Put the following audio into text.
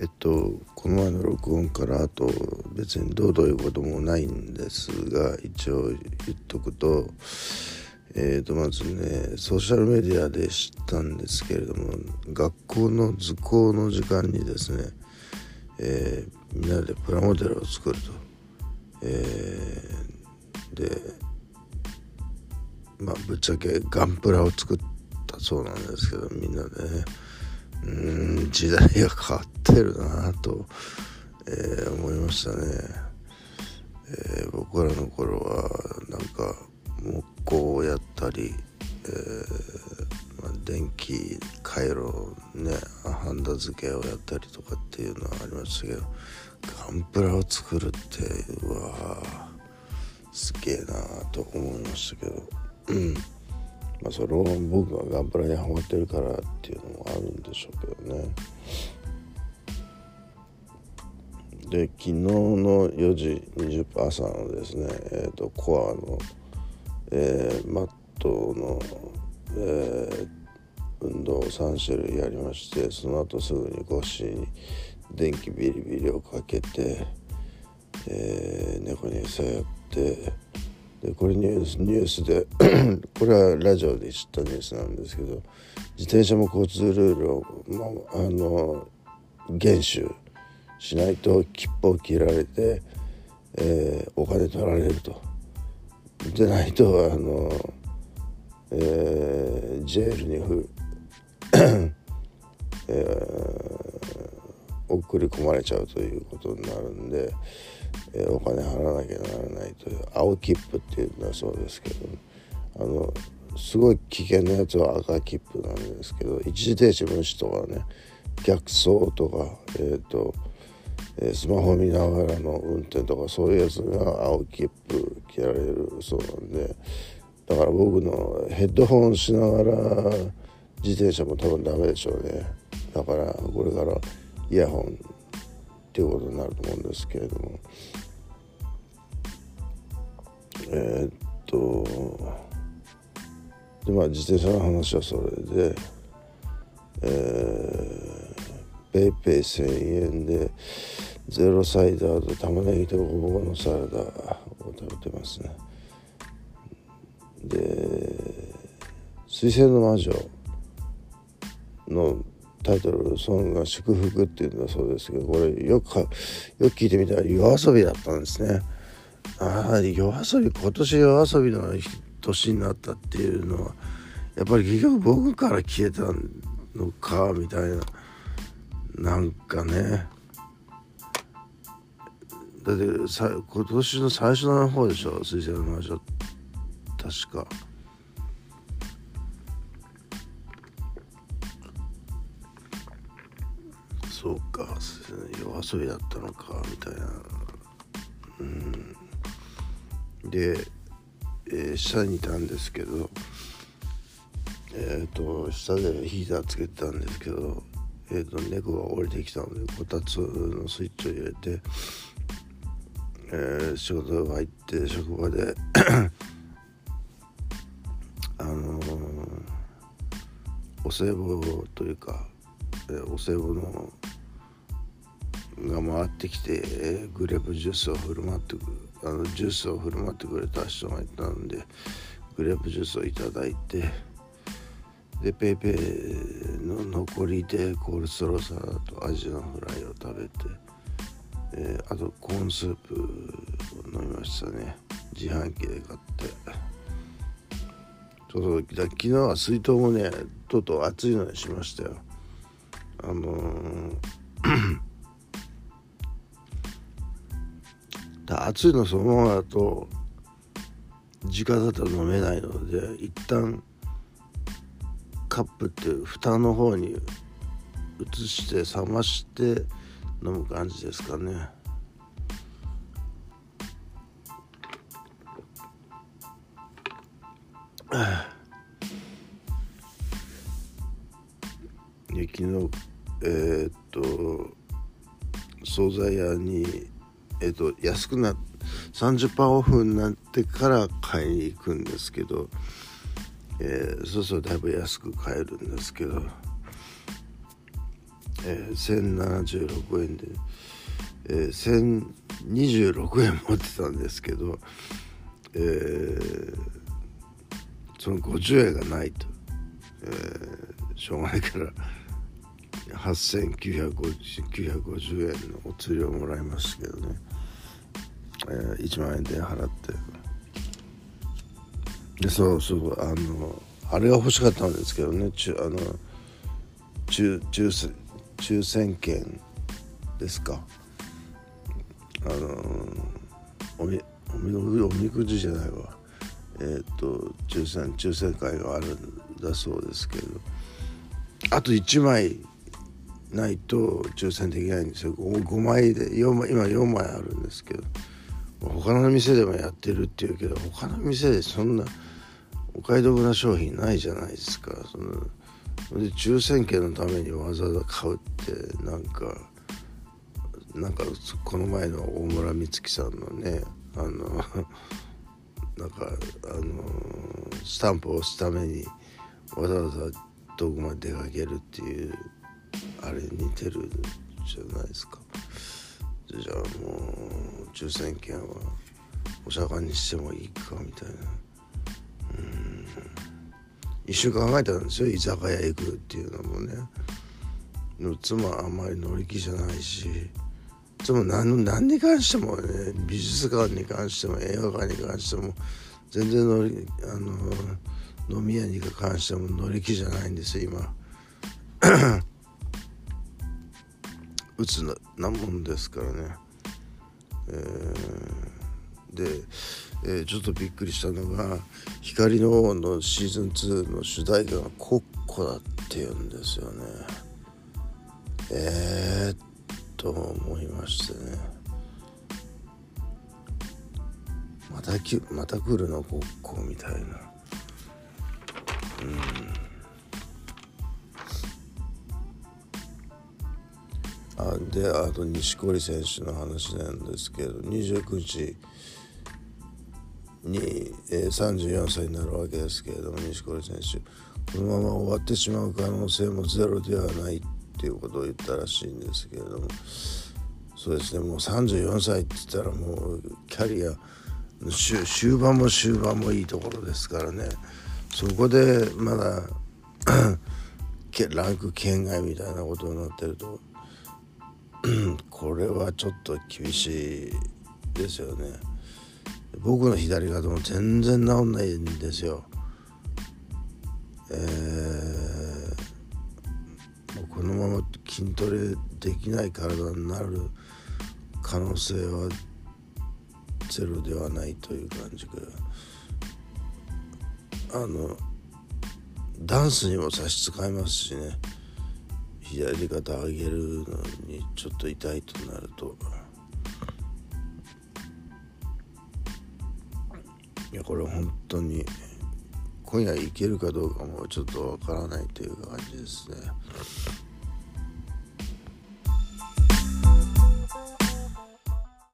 えっとこの前の録音からあと別にどうということもないんですが一応言っとくとえー、とまずねソーシャルメディアで知ったんですけれども学校の図工の時間にですね、えー、みんなでプラモデルを作ると、えー、でまあぶっちゃけガンプラを作ったそうなんですけどみんなでね。ん時代が変わってるなと、えー、思いましたね、えー、僕らの頃はなんか木工をやったり、えーまあ、電気回路ねハンダ付けをやったりとかっていうのはありましたけどガンプラを作るってうわすげえなと思いましたけど。うん。まあそれを僕がガンプラにハマってるからっていうのもあるんでしょうけどね。で昨日の4時20分朝のですね、えーと、コアの、えー、マットの、えー、運動を3種類やりましてその後すぐに腰に電気ビリビリをかけて、えー、猫に餌やってでこれニュースニュースで これはラジオで知ったニュースなんですけど自転車も交通ルールを、まあ、あの厳守しないと切符を切られて、えー、お金取られると。でないとあの、えー、ジェールにふ、えー、送り込まれちゃうということになるんで。えー、お金払わなきゃならないという青切符っていうんだそうですけどあのすごい危険なやつは赤切符なんですけど一時停止無視とかね逆走とか、えーとえ、スマホ見ながらの運転とかそういうやつが青切符切られるそうなんでだから僕のヘッドホンしながら自転車も多分ダメでしょうねだからこれからイヤホンっていうことになると思うんですけれども。えー、っとでまあ自転車の話はそれでえー、ペイペイ1,000円でゼロサイダーと玉ねぎとごぼうのサラダを食べてますね。で「水星の魔女」のタイトルソングが「祝福」っていうんだそうですけどこれよくよく聞いてみたら夜遊びだったんですね。ああ夜遊び今年夜遊びの年になったっていうのはやっぱり結局僕から消えたのかみたいななんかねだってさ今年の最初の方でしょ「水星の魔女」確か。そうか。夜遊びだったのかみたいな。うん。で、えー、下にいたんですけどえっ、ー、と下でヒーターつけてたんですけど、えーと、猫が降りてきたのでこたつのスイッチを入れて、えー、仕事が入って職場で あの、お歳暮というか、えー、お歳暮のが回ってきて、グレープジュースを振る舞ってくあのジュースを振る舞ってくれた人がいたんでグレープジュースをいただいてでペイペイの残りでコールスローサラダとアジのフライを食べて、えー、あとコーンスープを飲みましたね。自販機で買って。そうそう昨日は水筒もねとうとう熱いのにしましたよ。あのー熱いのそのままだと直だと飲めないので一旦カップっていう蓋の方に移して冷まして飲む感じですかね。昨日えー、っと惣菜屋にえっ、と安くな30%オフになってから買いに行くんですけど、えー、そうするとだいぶ安く買えるんですけどえー、1076円で、えー、1026円持ってたんですけど、えー、その50円がないと、えー、しょうがないから8950円のお釣りをもらいましたけどね、えー、1万円で払って。でそうそうあのあれが欲しかったんですけどね。ちあの抽抽抽選券ですか。あのおみおみおみくじじゃないわ。えっ、ー、と抽選抽選会があるんだそうですけど。あと1枚ないと抽選できないんですよ。5, 5枚で4枚今4枚あるんですけど。他の店でもやってるっていうけど他の店でそんなお買い得な商品ないじゃないですか。そので抽選券のためにわざわざ買うってなんかなんかこの前の大村美月さんのねあの なんかあのスタンプを押すためにわざわざ遠くまで出かけるっていうあれ似てるじゃないですか。じゃあもう抽選券はお釈迦にしてもいいかみたいな。うん。一瞬考えたんですよ居酒屋行くっていうのもね。妻はあんまり乗り気じゃないし妻何何に関してもね美術館に関しても映画館に関しても全然乗りあの飲み屋に関しても乗り気じゃないんですよ今。うつなもんですからね、えー、で、えー、ちょっとびっくりしたのが「光の王」のシーズン2の主題歌が「コッコ」だって言うんですよね。えー、っと思いましてね。またきまた来るのコッコみたいな。うん。あであと錦織選手の話なんですけど29日に、えー、34歳になるわけですけれども錦織選手。このまま終わってしまう可能性もゼロではないっていうことを言ったらしいんですけれどもそうですねもう34歳って言ったらもうキャリア終盤も終盤もいいところですからね。そこでまだ ランク圏外みたいなことになってるとこれはちょっと厳しいですよね。僕の左肩も全然治んないんですよ。えー、このまま筋トレできない体になる可能性はゼロではないという感じが。あのダンスにも差し支えますしね。左肩上げるのにちょっと痛いとなるといやこれ本当に今夜行けるかどうかもちょっとわからないという感じですね。